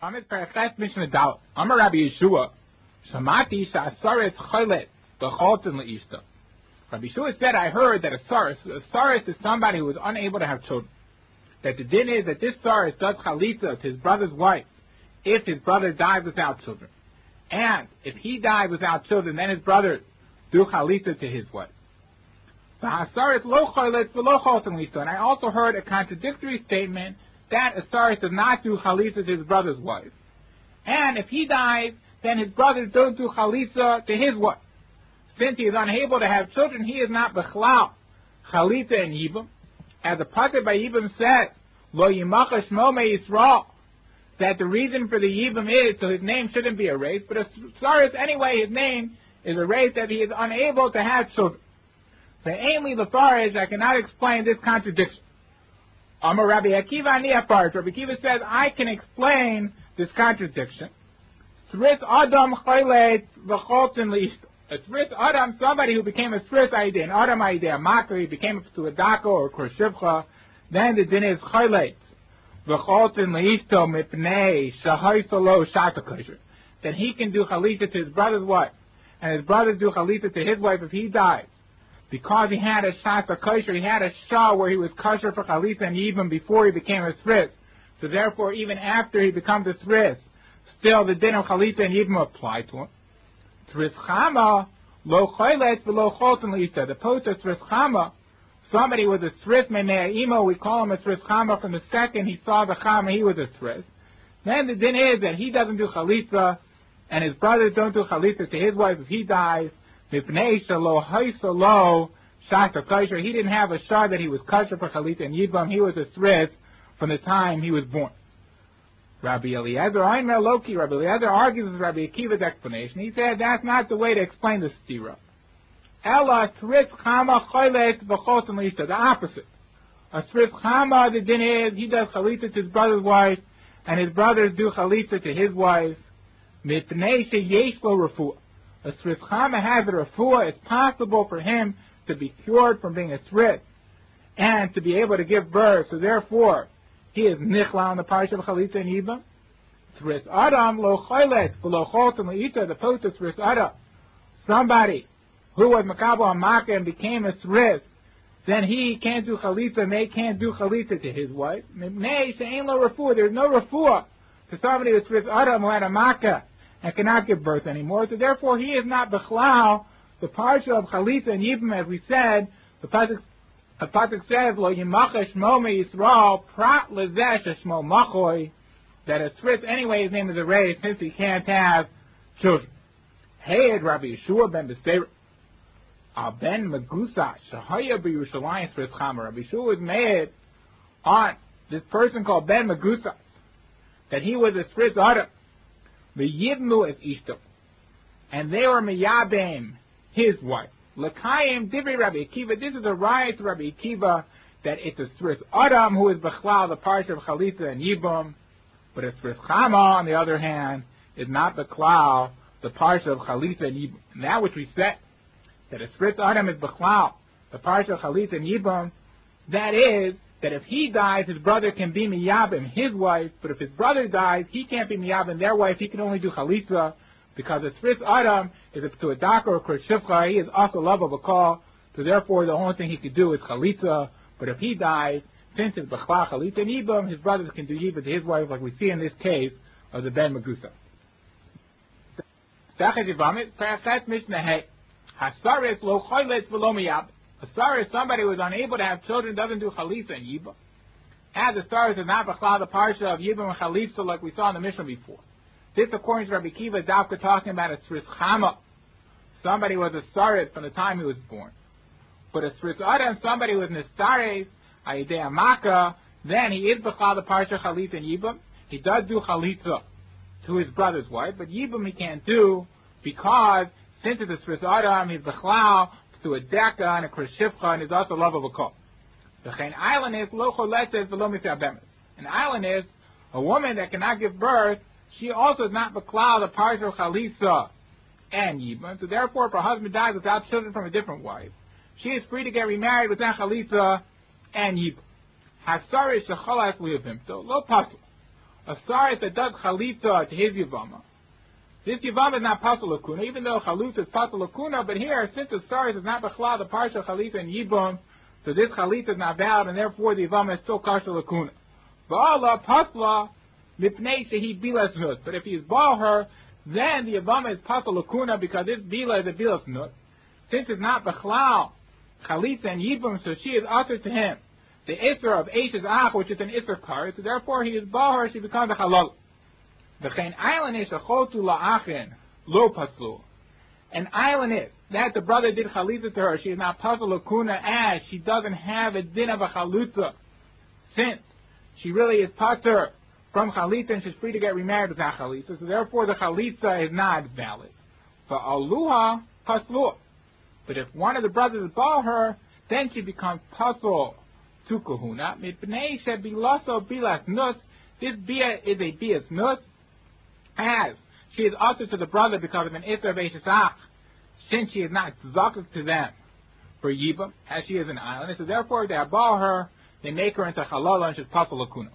Amit Perachet Dal. Amar Rabbi Yeshua. Shamati Sha'asaret Cholet B'cholten Le'ishta. Rabbi Yeshua said, I heard that a saris, a saris is somebody who is unable to have children. That the din is that this saris does chalitza to his brother's wife if his brother dies without children. And if he died without children, then his brother do chalitza to his wife. The. And I also heard a contradictory statement that Asaris does not do chalitza to his brother's wife. And if he dies, then his brothers don't do chalitza to his wife. Since he is unable to have children, he is not bechlal chalitza and yibam. As the prophet by Yibam said, Lo yimacha shmo Yisrael, that the reason for the Yibam is so his name shouldn't be erased, but Asaris anyway, his name is erased that he is unable to have children. The ainly the is I cannot explain this contradiction. Amar Rabbi Akiva Aniapart. Rabbi Akiva says, I can explain this contradiction. Tzris Adam Chaylet V'cholten Liist. A Tzris Adam, somebody who became a Tzris Aide, an Adam Aide, a Makar, he became a Suadako or Kroshivcha, then the din is Chaylet. V'cholten Liisto Mipnei Shahai Solo Shatakosher. Then he can do Chalitza to his brother's wife. And his brother do Chalitza to his wife if he dies because he had a shasa kosher, he had a shah where he was kosher for chalitza and even before he became a sris. So therefore, even after he becomes a sris, still the din of chalitza and even apply to him. Sris chama lo choylet v'lo cholton lisa. The post of sris chama, somebody was a sris imo, we call him a sris chama from the second he saw the chama, he was a sris. Then the din is that he doesn't do chalitza, and his brothers don't do chalitza to his wife if he dies, he didn't have a shah that he was kosher for chalitza and yibam. He was a thread from the time he was born. Rabbi Eliezer, I'm Loki. Rabbi Eliezer argues with Rabbi Akiva's explanation. He said that's not the way to explain the stira. Ella tritz chama cholet v'chotan lisa. The opposite. A tritz chama, the din is, he does chalitza to his brother's wife, and his brothers do chalitza to his wife. Mitnei sheyesh lo refuah a Sris Chama has a refuah, it's possible for him to be cured from being a Sris and to be able to give birth. So therefore, he is nichla on the parsha of Chalitza and Yiba. Sris Adam lo cholet v'lo cholton le'ita, the post of Adam. Somebody who was makabo on Makkah and became a Sris, then he can't do Chalitza and they can't do Chalitza to his wife. May ain't lo refuah. There's no refuah to somebody who's Sris Adam who had a Makkah and cannot give birth anymore. So therefore, he is not bechlal the parsha of chalitza and yibam, as we said. The pasuk, the pasuk says, "Lo yimacha shmo Yisrael prat lezesh shmo machoi, That a Sris anyway, his name is a Ray, since he can't have children. Hey, Rabbi Yeshua ben Beseir. Ben Megusa Shahaya b'Yerushalayim Sris Chamer. Rabbi Yeshua was mad on this person called Ben Megusa that he was a Sris Adam V'yivnu es ishto. And they were miyabim, his wife. Lekayim divri Rabbi Akiva. This is a riot to Rabbi Akiva that it's a Sris Adam who is Bechlal, the parsha of Chalitza and Yibum. But a Sris Chama, on the other hand, is not Bechlal, the parsha of Chalitza and Yibum. And that which we said, that a Sris Adam is Bechlal, the parsha of Chalitza and Yibum, that is that if he dies, his brother can be miyabim, his wife, but if his brother dies, he can't be miyabim, their wife, he can only do chalitza, because a tzris adam is to a doctor or krishivcha, he is also love of a call, so therefore the only thing he could do is chalitza, but if he dies, since it's b'chla chalitza and his brothers can do yibam to his wife, like we see in this case of the ben magusa. Lo miyabim. A star is somebody who is unable to have children, doesn't do chalitza and yiba. As a star is not b'chlal the parsha of yiba and chalitza like we saw in the Mishnah before. This, according to Rabbi Kiva, Dafka talking about a tzris chama. Somebody was a sarit from the time he was born. But a tzris adam, somebody is nistares, ayidei amaka, then he is b'chlal the parsha chalitza and yiba. He does do chalitza to his brother's wife, but yibam he can't do because since it's a tzris adam, he's b'chlal to a daka and a krishivcha and is also love of a kol. The island is An island is a woman that cannot give birth. She also is not beklal the partial chalisa and yibam. So therefore, if her husband dies without children from a different wife, she is free to get remarried without chalisa and yibam. Hasari shecholas liyavim. So lo pasul. a saris that does chalitza to his yivama. This yivama is not pasul lakuna, even though chalut is pasul lakuna, but here, since the saris is not bechla, the parsha chalitza and yibam, so this chalitza is not valid, and therefore the yivama is still kasha lakuna. Ba'ala pasla mipnei shehi bilas nut. But if he's ball her, then the yivama is pasul lakuna because this bila is a bilas nut. Since it's not bechla, chalitza and yibam, so she is usher to him the Isser of Eish's Ach, which is an Isser card, so therefore he is Bahar, she becomes a Halal. V'chein island is a chotu la'achin, lo paslu. An island is that the brother did chalitza to her, she is not puzzle kuna as she doesn't have a din of a chalutza, since she really is pater from chalitza and she's free to get remarried without chalitza, so therefore the chalitza is not valid. For aluha paslu. But if one of the brothers is her, then she becomes puzzle to kahuna. Mipnei shebilaso bilas nus. This bia is a bias nus. As she is also to the brother because of an isra of since she is not zakat to them for yibam, as she is an island. So therefore, they abal her, they make her into halal and she's pasul lakuna.